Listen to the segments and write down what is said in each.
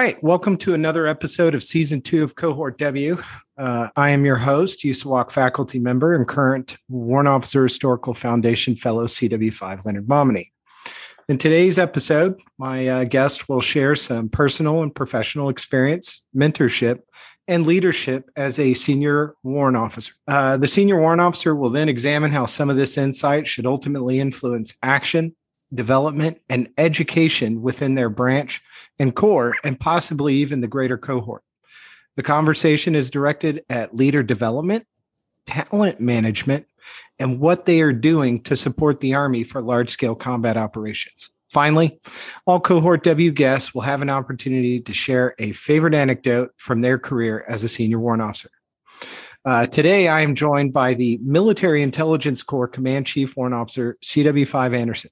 right. Welcome to another episode of season two of Cohort W. Uh, I am your host, USAWOC faculty member and current Warrant Officer Historical Foundation Fellow CW5 Leonard Mominy. In today's episode, my uh, guest will share some personal and professional experience, mentorship, and leadership as a senior warrant officer. Uh, the senior warrant officer will then examine how some of this insight should ultimately influence action, development, and education within their branch and corps, and possibly even the greater cohort. The conversation is directed at leader development, talent management, and what they are doing to support the Army for large scale combat operations. Finally, all Cohort W guests will have an opportunity to share a favorite anecdote from their career as a senior warrant officer. Uh, today, I am joined by the Military Intelligence Corps Command Chief Warrant Officer CW5 Anderson.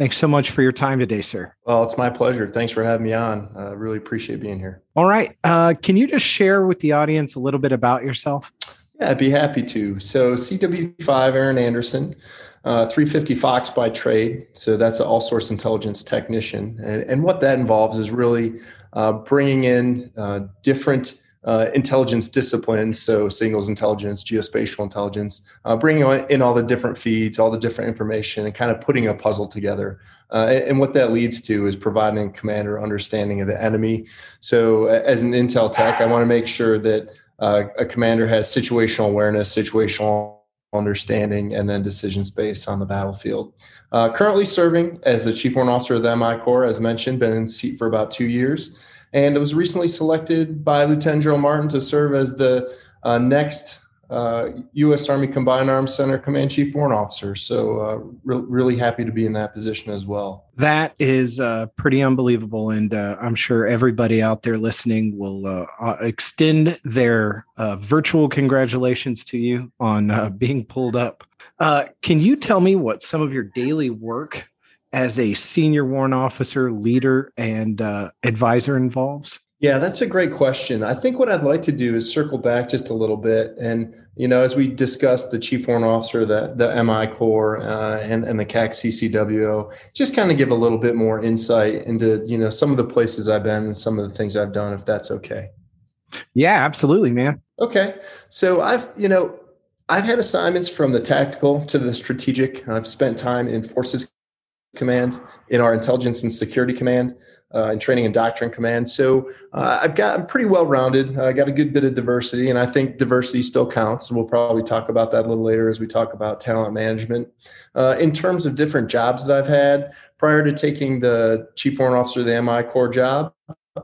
Thanks so much for your time today, sir. Well, it's my pleasure. Thanks for having me on. I uh, really appreciate being here. All right. Uh, can you just share with the audience a little bit about yourself? Yeah, I'd be happy to. So, CW5 Aaron Anderson, uh, 350 Fox by trade. So, that's an all source intelligence technician. And, and what that involves is really uh, bringing in uh, different uh, intelligence disciplines, so signals intelligence, geospatial intelligence, uh, bringing in all the different feeds, all the different information, and kind of putting a puzzle together. Uh, and what that leads to is providing a commander understanding of the enemy. So, as an intel tech, I want to make sure that uh, a commander has situational awareness, situational understanding, and then decision space on the battlefield. Uh, currently serving as the Chief Warrant Officer of the MI Corps, as mentioned, been in seat for about two years and it was recently selected by Lieutenant General Martin to serve as the uh, next uh, U.S. Army Combined Arms Center Command Chief Warrant Officer. So, uh, re- really happy to be in that position as well. That is uh, pretty unbelievable, and uh, I'm sure everybody out there listening will uh, extend their virtual congratulations to you on being pulled up. can you tell me what some of your daily work as a senior warrant officer, leader, and uh, advisor involves? Yeah, that's a great question. I think what I'd like to do is circle back just a little bit, and you know, as we discussed the chief warrant officer, the the MI Corps, uh, and and the CAC CCWO, just kind of give a little bit more insight into you know some of the places I've been and some of the things I've done, if that's okay. Yeah, absolutely, man. Okay, so I've you know I've had assignments from the tactical to the strategic. I've spent time in forces command, in our intelligence and security command, uh, and training and doctrine command. So uh, I've got I'm pretty well rounded. I got a good bit of diversity, and I think diversity still counts. And we'll probably talk about that a little later as we talk about talent management. Uh, in terms of different jobs that I've had prior to taking the chief warrant officer of the MI Corps job.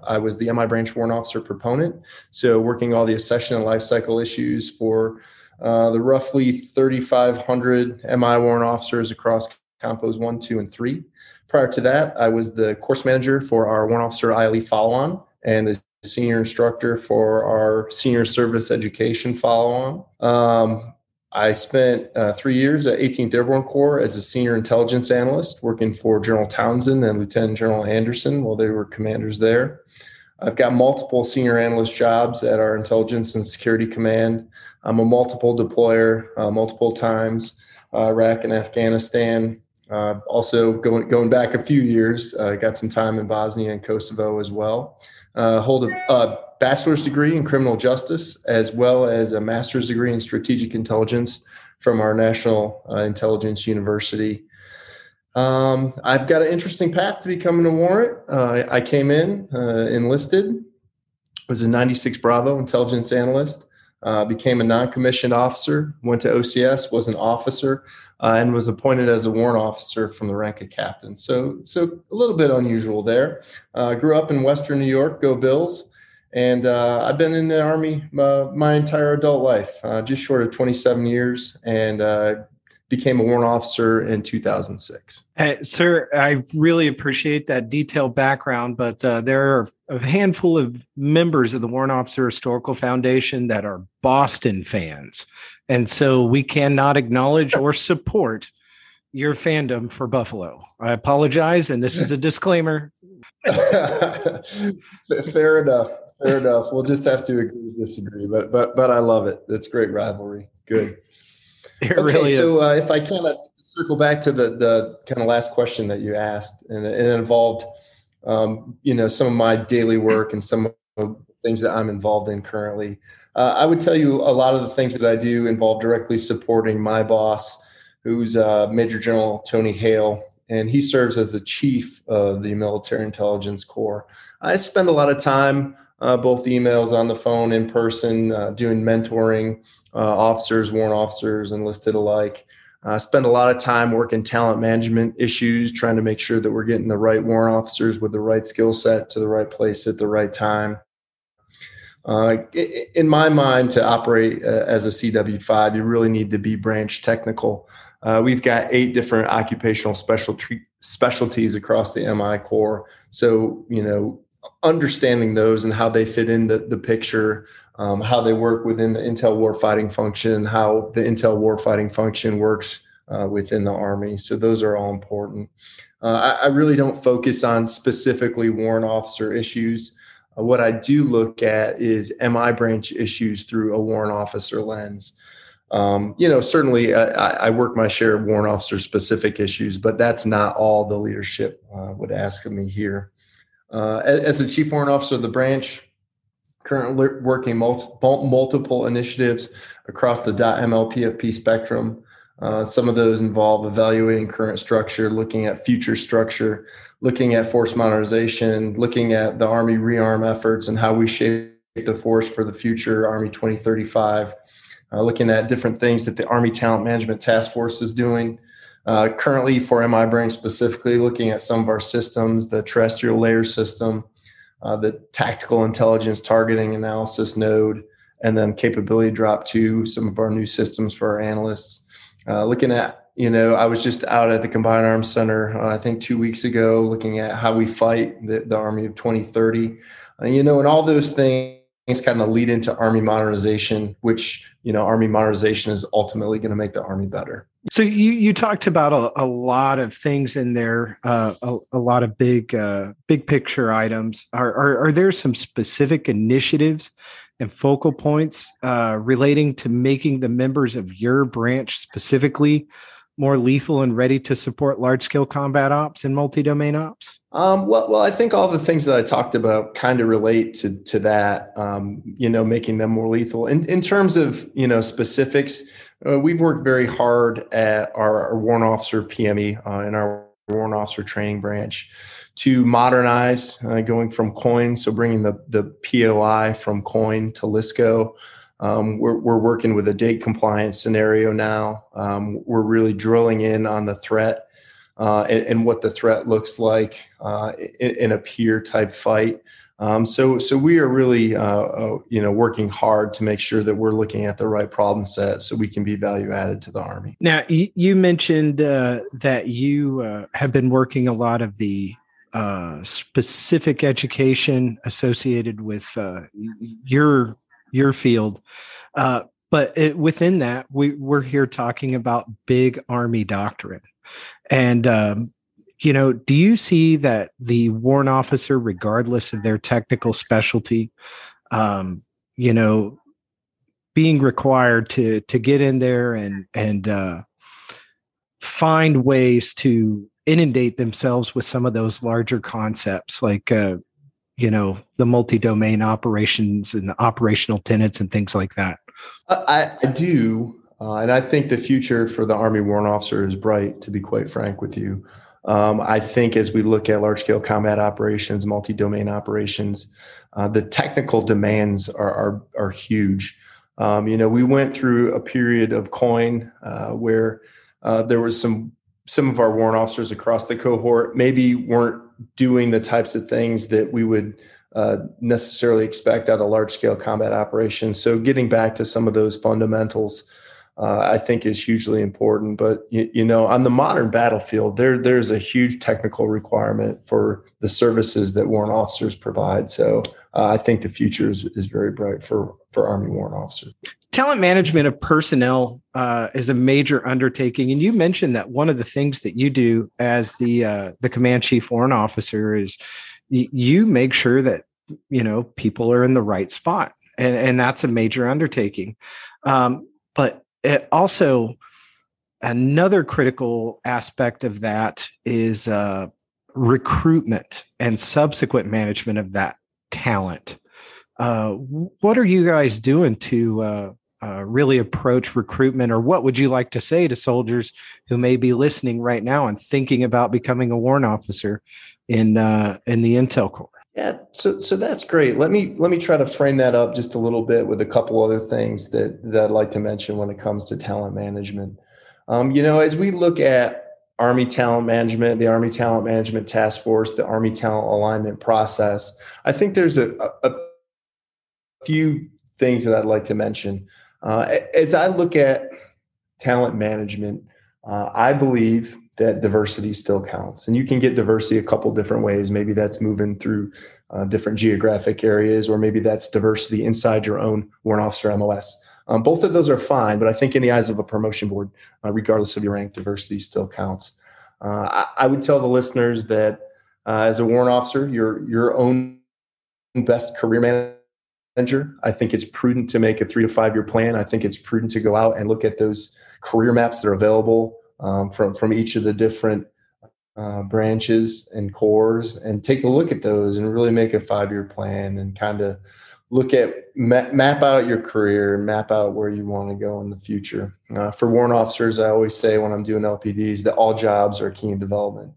I was the MI branch warrant officer proponent, so working all the accession and life cycle issues for uh, the roughly 3,500 MI warrant officers across Compos 1, 2, and 3. Prior to that, I was the course manager for our Warrant Officer ILE follow on and the senior instructor for our senior service education follow on. Um, I spent uh, three years at 18th Airborne Corps as a senior intelligence analyst, working for General Townsend and Lieutenant General Anderson while they were commanders there. I've got multiple senior analyst jobs at our intelligence and security command. I'm a multiple deployer, uh, multiple times, uh, Iraq and Afghanistan, uh, also, going going back a few years, uh, got some time in Bosnia and Kosovo as well. Uh, hold a, a, bachelor's degree in criminal justice as well as a master's degree in strategic intelligence from our National uh, Intelligence University. Um, I've got an interesting path to becoming a warrant. Uh, I came in uh, enlisted, was a 96 Bravo intelligence analyst. Uh, became a non-commissioned officer, went to OCS, was an officer, uh, and was appointed as a warrant officer from the rank of captain. So, so a little bit unusual there. Uh, grew up in Western New York, go Bills, and uh, I've been in the Army uh, my entire adult life, uh, just short of 27 years, and became a warrant officer in 2006. Hey, sir, I really appreciate that detailed background, but uh, there are a handful of members of the Warrant Officer Historical Foundation that are Boston fans. And so we cannot acknowledge or support your fandom for Buffalo. I apologize, and this is a disclaimer. Fair enough. Fair enough. We'll just have to agree to disagree, but but but I love it. It's great rivalry. Good. It okay, really is. So uh, if I can of circle back to the the kind of last question that you asked, and it involved um, you know, some of my daily work and some of the things that I'm involved in currently. Uh, I would tell you a lot of the things that I do involve directly supporting my boss, who's uh, Major General Tony Hale, and he serves as the chief of the Military Intelligence Corps. I spend a lot of time, uh, both emails, on the phone, in person, uh, doing mentoring uh, officers, warrant officers, enlisted alike. I spend a lot of time working talent management issues, trying to make sure that we're getting the right warrant officers with the right skill set to the right place at the right time. Uh, in my mind, to operate uh, as a CW5, you really need to be branch technical. Uh, we've got eight different occupational specialty specialties across the MI Corps. So, you know, understanding those and how they fit in the, the picture, um, how they work within the intel warfighting function, how the intel warfighting function works uh, within the Army. So those are all important. Uh, I, I, really don't focus on specifically warrant officer issues. Uh, what I do look at is MI branch issues through a warrant officer lens. Um, you know, certainly uh, I, I, work my share of warrant officer specific issues, but that's not all the leadership uh, would ask of me here. Uh, as the chief warrant officer of the branch, currently working multiple, multiple initiatives across the DOTMLPF-P spectrum. Uh, some of those involve evaluating current structure, looking at future structure, looking at force modernization, looking at the Army rearm efforts and how we shape the force for the future Army 2035, uh, looking at different things that the Army Talent Management Task Force is doing. Uh, currently, for MI Brain specifically, looking at some of our systems, the terrestrial layer system, uh, the tactical intelligence targeting analysis node, and then capability drop to some of our new systems for our analysts. Uh, looking at, you know, I was just out at the Combined Arms Center, uh, I think two weeks ago, looking at how we fight the, the Army of 2030. Uh, you know, and all those things kind of lead into Army modernization, which, you know, Army modernization is ultimately going to make the Army better. So you you talked about a, a lot of things in there, uh, a, a, lot of big uh, big picture items. Are, are, are there some specific initiatives and focal points uh, relating to making the members of your branch specifically more lethal and ready to support large scale combat ops and multi domain ops? Um, well, well, I think all the things that I talked about kind of relate to to that. Um, you know, making them more lethal. In in terms of you know specifics, uh, we've worked very hard at our, our warrant officer PME uh, in our warrant officer training branch to modernize, uh, going from COIN, so bringing the the POI from COIN to LSCO. Um, we're, we're working with a date compliance scenario now. Um, we're really drilling in on the threat uh, and, and, what the threat looks like uh, in, in, a peer type fight. Um, so, so we are really, uh, uh, you know, working hard to make sure that we're looking at the right problem set so we can be value added to the Army. Now, you mentioned uh, that you uh, have been working a lot of the specific education associated with your your field. but it, within that, we, we're here talking about big Army doctrine. And, um, you know, do you see that the warrant officer, regardless of their technical specialty, um, you know, being required to to get in there and and uh, find ways to inundate themselves with some of those larger concepts, like uh, you know, the multi-domain operations and the operational tenets and things like that. I, I do. Uh, and I think the future for the Army warrant officer is bright, to be quite frank with you. Um, I think as we look at large scale combat operations, multi domain operations, uh, the technical demands are, are, are huge. Um, you know, we went through a period of COIN uh, where uh, there was some some of our warrant officers across the cohort maybe weren't doing the types of things that we would uh, necessarily expect out of large scale combat operations. So getting back to some of those fundamentals uh, I think is hugely important. But you, you, know, on the modern battlefield, there there's a huge technical requirement for the services that warrant officers provide. So uh, I think the future is, is very bright for for Army warrant officers. Talent management of personnel uh, is a major undertaking, and you mentioned that one of the things that you do as the uh, the command chief warrant officer is y- you make sure that you know people are in the right spot, and, and that's a major undertaking. Um, but it also another critical aspect of that is uh, recruitment and subsequent management of that talent. Uh, what are you guys doing to uh, uh, really approach recruitment, or what would you like to say to soldiers who may be listening right now and thinking about becoming a warrant officer in uh, in the Intel Corps? Yeah, so so that's great. Let me let me try to frame that up just a little bit with a couple other things that that I'd like to mention when it comes to talent management. Um, you know, as we look at Army Talent Management, the Army Talent Management Task Force, the Army Talent Alignment process, I think there's a, a, a few things that I'd like to mention. Uh, as I look at talent management, uh, I believe that diversity still counts. And you can get diversity a couple different ways. Maybe that's moving through uh, different geographic areas, or maybe that's diversity inside your own warrant officer MOS. Um, both of those are fine, but I think in the eyes of a promotion board, uh, regardless of your rank, diversity still counts. Uh, I, I, would tell the listeners that uh, as a warrant officer, your your own best career manager. I think it's prudent to make a three to five year plan. I think it's prudent to go out and look at those career maps that are available um, from from each of the different uh, branches and cores, and take a look at those and really make a five year plan and kind of look at map, map out your career map out where you want to go in the future. Uh, for warrant officers i always say when i'm doing lpds that all jobs are key in development.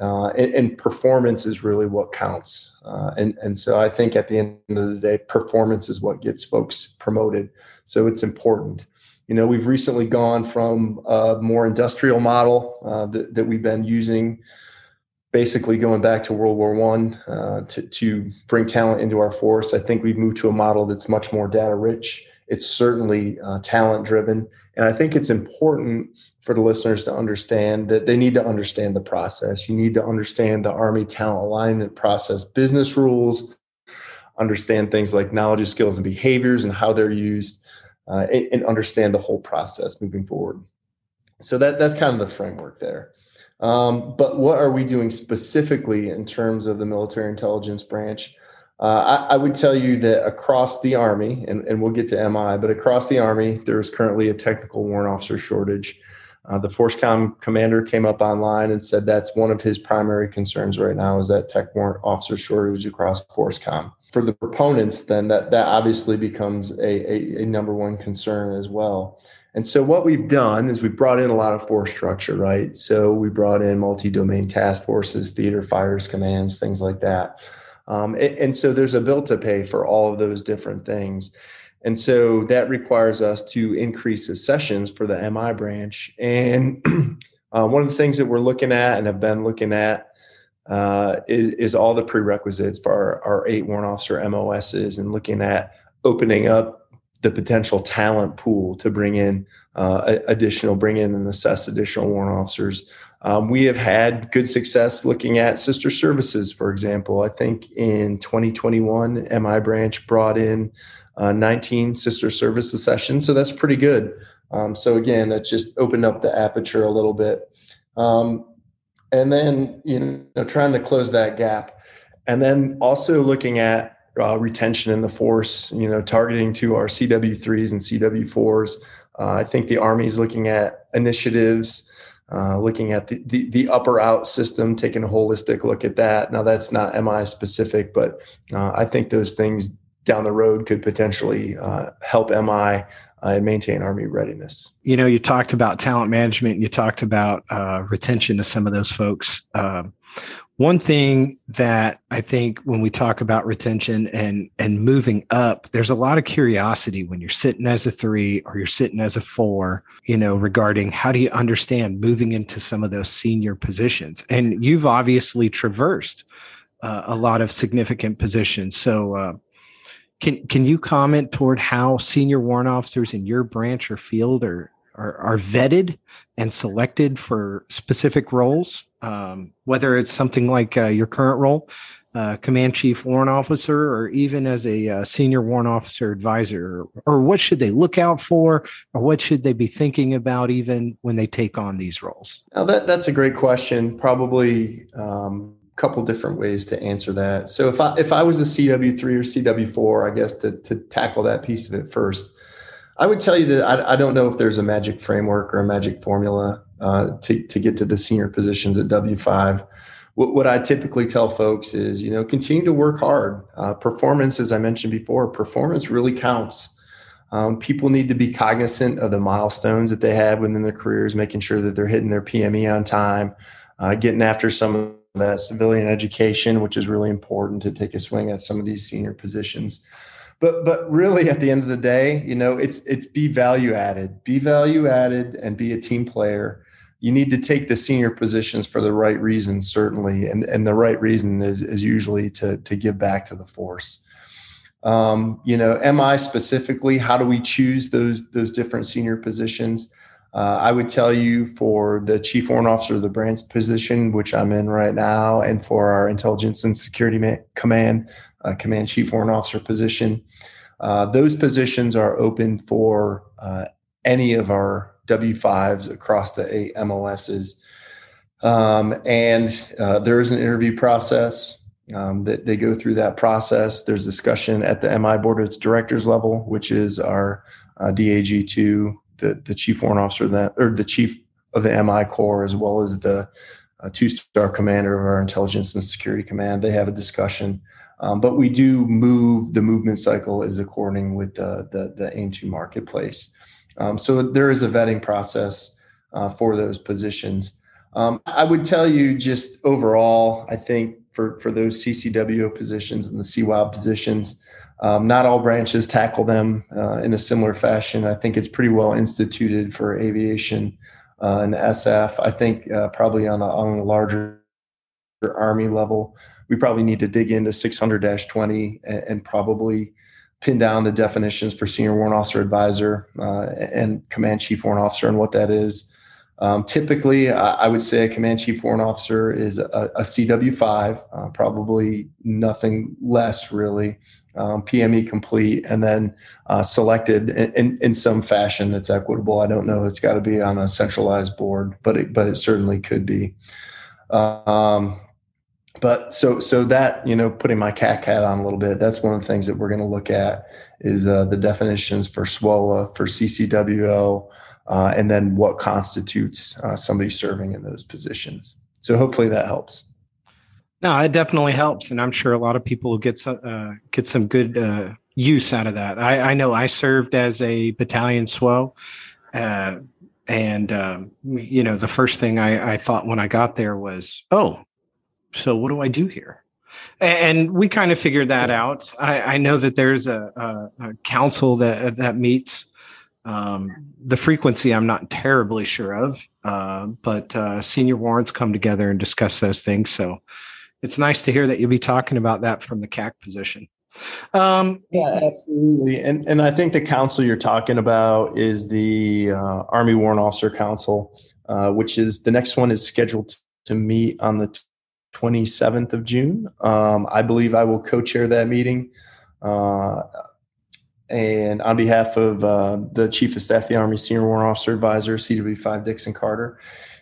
Uh, and, and, performance is really what counts. Uh, and, and so i think at the end of the day performance is what gets folks promoted. So it's important you know, we've recently gone from a more industrial model uh, that, that we've been using, basically going back to World War One uh, to, to bring talent into our force. I think we've moved to a model that's much more data rich. It's certainly uh, talent driven, and I think it's important for the listeners to understand that they need to understand the process. You need to understand the Army talent alignment process, business rules, understand things like knowledge, skills, and behaviors, and how they're used uh, and, and, understand the whole process moving forward. So that that's kind of the framework there. Um, but what are we doing specifically in terms of the military intelligence branch? Uh, I, I, would tell you that across the Army, and, and we'll get to MI, but across the Army, there is currently a technical warrant officer shortage. Uh, the FORSCOM commander came up online and said that's one of his primary concerns right now is that tech warrant officer shortage across FORSCOM for the proponents, then that that obviously becomes a, a, a, number one concern as well. And so what we've done is we brought in a lot of force structure, right? So we brought in multi-domain task forces, theater fires commands, things like that. Um, and, and so there's a bill to pay for all of those different things. And so that requires us to increase the accessions for the MI branch. And uh, one of the things that we're looking at and have been looking at uh, is, is, all the prerequisites for our, our eight warrant officer MOSs and looking at opening up the potential talent pool to bring in uh, additional, bring in and assess additional warrant officers. Um, we have had good success looking at sister services, for example. I think in 2021, MI branch brought in uh, 19 sister services accessions, so that's pretty good. Um, so again, that's just opened up the aperture a little bit. Um, and then you know trying to close that gap. And then also looking at uh, retention in the force you know targeting to our cw3s and cw4s uh, i think the army is looking at initiatives uh, looking at the, the, the up or out system taking a holistic look at that. Now that's not mi specific but uh, i think those things down the road could potentially uh, help mi and maintain Army readiness. You know, you talked about talent management, you talked about uh, retention of some of those folks. Uh, one thing that I think when we talk about retention and and moving up, there's a lot of curiosity when you're sitting as a three or you're sitting as a four, you know, regarding how do you understand moving into some of those senior positions. And you've obviously traversed uh, a lot of significant positions. So uh, can can you comment toward how senior warrant officers in your branch or field are are, are vetted and selected for specific roles? Um, whether it's something like uh, your current role, uh, command chief warrant officer, or even as a uh, senior warrant officer advisor, or, or, what should they look out for, or what should they be thinking about even when they take on these roles? Now that that's a great question. Probably um, couple different ways to answer that. So if I if I was a CW3 or CW4, I guess to to tackle that piece of it first, I would tell you that I, I don't know if there's a magic framework or a magic formula uh, to to get to the senior positions at W5. what, what I typically tell folks is, you know, continue to work hard. Uh, performance, as I mentioned before, performance really counts. Um, people need to be cognizant of the milestones that they have within their careers, making sure that they're hitting their PME on time, uh, getting after some of that civilian education, which is really important to take a swing at some of these senior positions. But but really, at the end of the day, you know, it's it's be value added, be value added, and be a team player you need to take the senior positions for the right reasons, certainly, and and the right reason is is usually to to give back to the force. Um, you know, MI specifically, how do we choose those those different senior positions? Uh, I would tell you for the chief warrant officer of the branch position, which I'm in right now, and for our intelligence and security man, command uh, command chief warrant officer position, uh, those positions are open for uh, any of our W5s across the eight MOSs. Um, and uh, there is an interview process um, that they go through that process. There's discussion at the MI board of directors level, which is our uh, DAG2, the, the chief warrant officer that, or the chief of the MI Corps, as well as the uh, two-star commander of our intelligence and security command. They have a discussion. Um, but we do move the movement cycle is according with the the, the AIM 2 marketplace. Um, so there is a vetting process uh, for those positions. Um, I would tell you just overall, I think for, for those CCWO positions and the CWOB positions, um, not all branches tackle them uh, in a similar fashion. I think it's pretty well instituted for aviation uh, and SF. I think uh, probably on a, on a larger Army level, we probably need to dig into 600 20 and, probably pin down the definitions for senior warrant officer advisor uh, and command chief warrant officer and what that is. Um, typically, I, I, would say a command chief warrant officer is a, a CW5, uh, probably nothing less really. Um, PME complete and then uh, selected in, in, in, some fashion that's equitable. I don't know. It's got to be on a centralized board, but it, but it certainly could be. Um, but so so that you know putting my CAC hat on a little bit that's one of the things that we're going to look at is uh, the definitions for SWOA for CCWO uh, and then what constitutes uh, somebody serving in those positions so hopefully that helps no it definitely helps and I'm sure a lot of people will get some uh, get some good uh, use out of that I, I, know I served as a battalion SWO uh, and um, you know the first thing I, I thought when I got there was oh so what do I do here? And we kind of figured that out. I, I know that there's a, a, a, council that that meets. Um, the frequency I'm not terribly sure of, uh, but uh, senior warrants come together and discuss those things. So it's nice to hear that you'll be talking about that from the CAC position. Um, yeah, absolutely. And and I think the council you're talking about is the uh, Army Warrant Officer Council, uh, which is the next one is scheduled to meet on the 27th of June. Um, I believe I will co chair that meeting. Uh, and on behalf of uh, the Chief of Staff, the Army Senior Warrant Officer Advisor, CW5 Dixon Carter.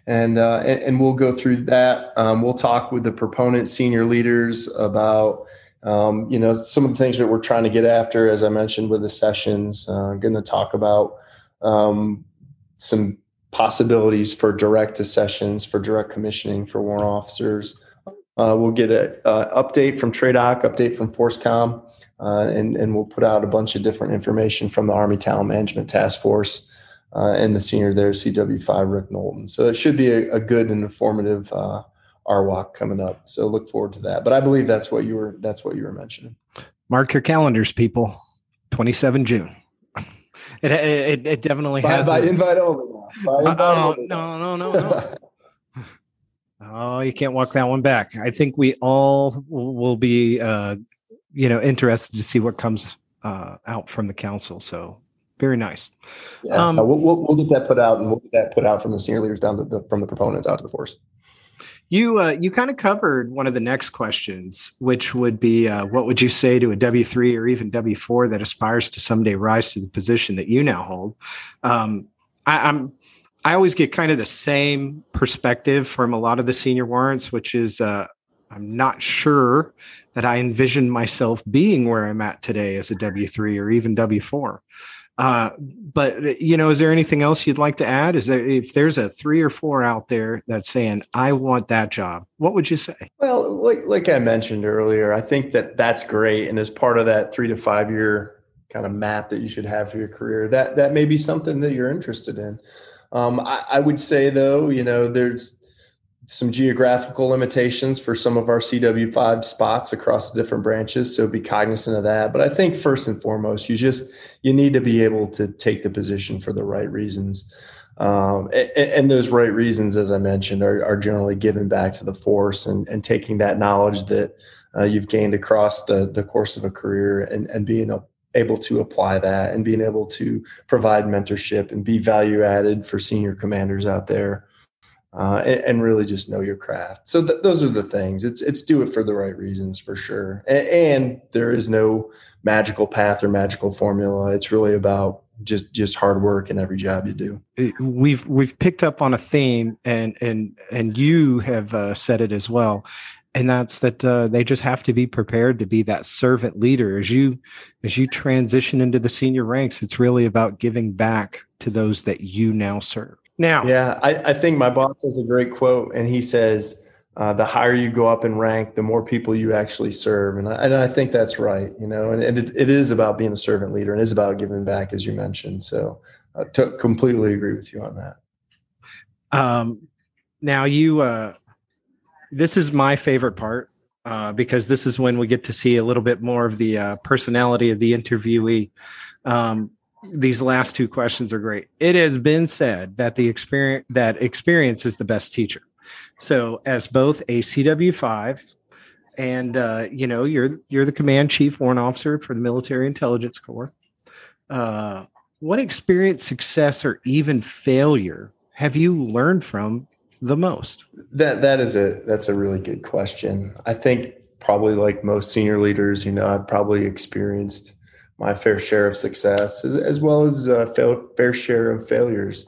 And, uh, and, and, we'll go through that. Um, we'll talk with the proponent senior leaders about um, you know some of the things that we're trying to get after, as I mentioned with the accessions. Uh, going to talk about um, some possibilities for direct accessions, for direct commissioning for warrant officers. Uh, we'll get an update from TRADOC, update from FORSCOM, uh, and, and we'll put out a bunch of different information from the Army Talent Management Task Force uh, and the senior there, CW5 Rick Knowlton. So it should be a, a good and informative uh, RWOC coming up. So look forward to that. But I believe that's what you were that's what you were mentioning. Mark your calendars, people. 27 June. It it, it definitely by, has by a, invite only. By invite oh only. no no no no. Oh, you can't walk that one back. I think we all will be, uh, you know, interested to see what comes uh, out from the council. So very nice. Yeah, um, we'll, we'll, we'll, get that put out, and we'll get that put out from the senior leaders down to the, from the proponents out to the force. You uh, you kind of covered one of the next questions, which would be, uh, what would you say to a W three or even W four that aspires to someday rise to the position that you now hold? Um, I, I'm I always get kind of the same perspective from a lot of the senior warrants, which is uh, I'm not sure that I envision myself being where I'm at today as a W3 or even W4. Uh, but you know, is there anything else you'd like to add? Is there if there's a three or four out there that's saying I want that job, what would you say? Well, like like I mentioned earlier, I think that that's great, and as part of that three to five year kind of map that you should have for your career, that that may be something that you're interested in. Um, I, I would say though, you know, there's some geographical limitations for some of our CW5 spots across the different branches. So be cognizant of that. But I think first and foremost, you just you need to be able to take the position for the right reasons. Um, and, and, those right reasons, as I mentioned, are, are generally given back to the force and, and taking that knowledge that uh, you've gained across the, the course of a career and, and being able to apply that and being able to provide mentorship and be value added for senior commanders out there uh, and, and, really just know your craft. So th- those are the things. It's it's do it for the right reasons for sure. And, and there is no magical path or magical formula. It's really about just just hard work in every job you do. We've we've picked up on a theme, and and and you have uh, said it as well. And that's that uh, they just have to be prepared to be that servant leader as you as you transition into the senior ranks. It's really about giving back to those that you now serve. Now, yeah, I, I think my boss has a great quote, and he says, uh, "The higher you go up in rank, the more people you actually serve," and I, and I think that's right. You know, and, and it, it is about being a servant leader, and is about giving back, as you mentioned. So, I t- completely agree with you on that. Um, now you, uh, this is my favorite part uh, because this is when we get to see a little bit more of the uh, personality of the interviewee. Um, these last two questions are great. It has been said that the experience that experience is the best teacher. So, as both a CW five, and uh, you know you're you're the command chief warrant officer for the Military Intelligence Corps. Uh, what experience, success, or even failure have you learned from the most? That that is a that's a really good question. I think probably like most senior leaders, you know, I've probably experienced my fair share of success as, as well as a fair, fair share of failures.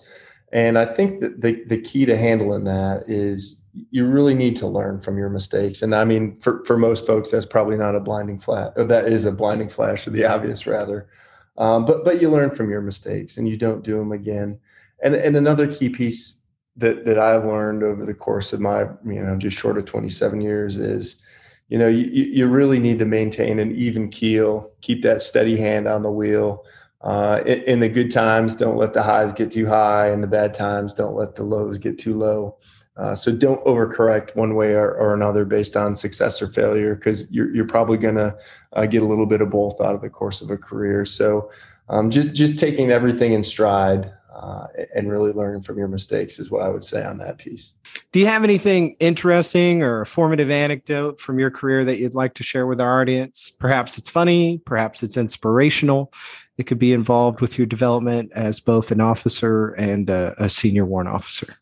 And I think that the, the key to handling that is you really need to learn from your mistakes. And I mean, for, for most folks, that's probably not a blinding flash, or that is a blinding flash of the obvious rather. Um, but, but you learn from your mistakes and you don't do them again. And, and another key piece that, that I've learned over the course of my, you know, just short of 27 years is you know, you, you really need to maintain an even keel, keep that steady hand on the wheel. Uh, in, the good times, don't let the highs get too high. In the bad times, don't let the lows get too low. Uh, so don't overcorrect one way or, or, another based on success or failure, because you're, you're probably going to uh, get a little bit of both out of the course of a career. So um, just just taking everything in stride uh, and really learn from your mistakes is what I would say on that piece. Do you have anything interesting or a formative anecdote from your career that you'd like to share with our audience? Perhaps it's funny, perhaps it's inspirational. It could be involved with your development as both an officer and a, a senior warrant officer.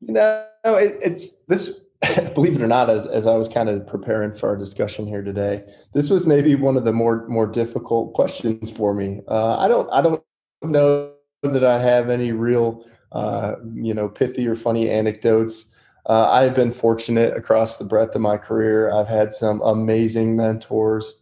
You know, it, it's this. believe it or not, as, as I was kind of preparing for our discussion here today, this was maybe one of the more more difficult questions for me. Uh, I don't I don't know that I have any real, uh, you know, pithy or funny anecdotes. Uh, I have been fortunate across the breadth of my career. I've had some amazing mentors,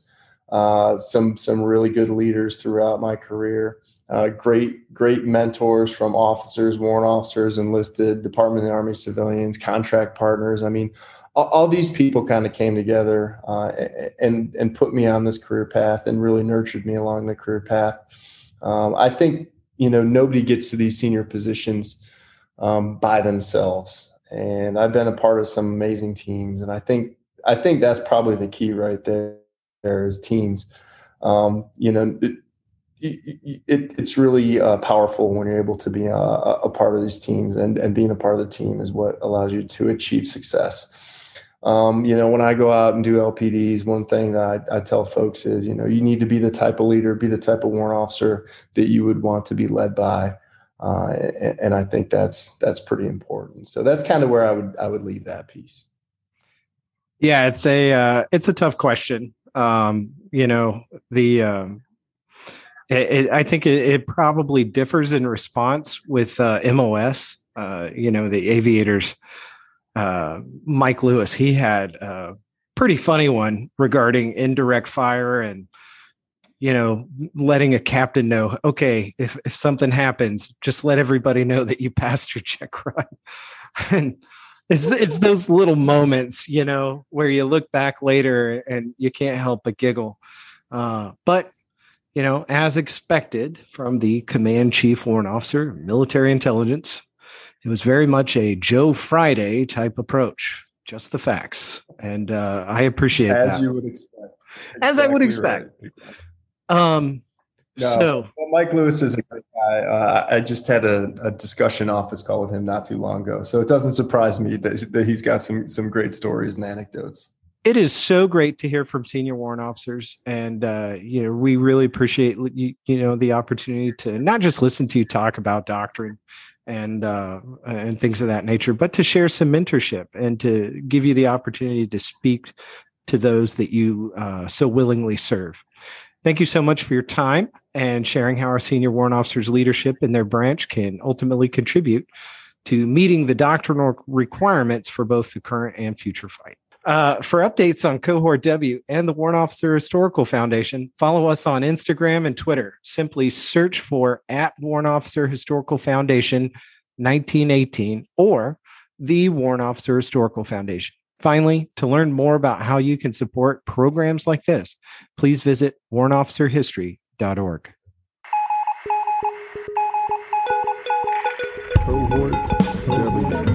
uh, some some really good leaders throughout my career. Uh, great great mentors from officers, warrant officers, enlisted, Department of the Army civilians, contract partners. I mean, all, all these people kind of came together uh, and and put me on this career path and really nurtured me along the career path. Um, I think you know nobody gets to these senior positions um, by themselves. And i've been a part of some amazing teams and i think i think that's probably the key right there, there is teams. Um, you know it, it, it's really uh, powerful when you're able to be a, a, part of these teams and, and being a part of the team is what allows you to achieve success um, you know, when I go out and do LPDs, one thing that I, I, tell folks is, you know, you need to be the type of leader, be the type of warrant officer that you would want to be led by. Uh, and, and, I think that's that's pretty important. So that's kind of where I would I would leave that piece. Yeah, it's a uh, it's a tough question. Um, you know, the um, it, it, I think it, it, probably differs in response with uh, MOS. Uh, you know, the aviators uh, Mike Lewis, he had a pretty funny one regarding indirect fire and you know, letting a captain know, okay, if, if something happens, just let everybody know that you passed your check run. and it's it's those little moments, you know, where you look back later and you can't help but giggle. Uh, but you know, as expected from the command chief warrant officer, military intelligence, it was very much a Joe Friday type approach, just the facts, and uh, I appreciate as that. you would expect. As I would expect. right. Um, No, so well, Mike Lewis is a great guy. Uh, I just had a, a discussion office call with him not too long ago, so it doesn't surprise me that, that he's got some some great stories and anecdotes. it is so great to hear from senior warrant officers and uh, you know we really appreciate you, you know the opportunity to not just listen to you talk about doctrine and uh, and things of that nature but to share some mentorship and to give you the opportunity to speak to those that you uh, so willingly serve. Thank you so much for your time and sharing how our senior warrant officers leadership in their branch can ultimately contribute to meeting the doctrinal requirements for both the current and future fight uh, for updates on Cohort W and the Warrant Officer Historical Foundation, follow us on Instagram and Twitter. Simply search for at Warrant Officer Historical Foundation 1918 or the Warrant Officer Historical Foundation. Finally, to learn more about how you can support programs like this, please visit warrantofficerhistory.org. Cohort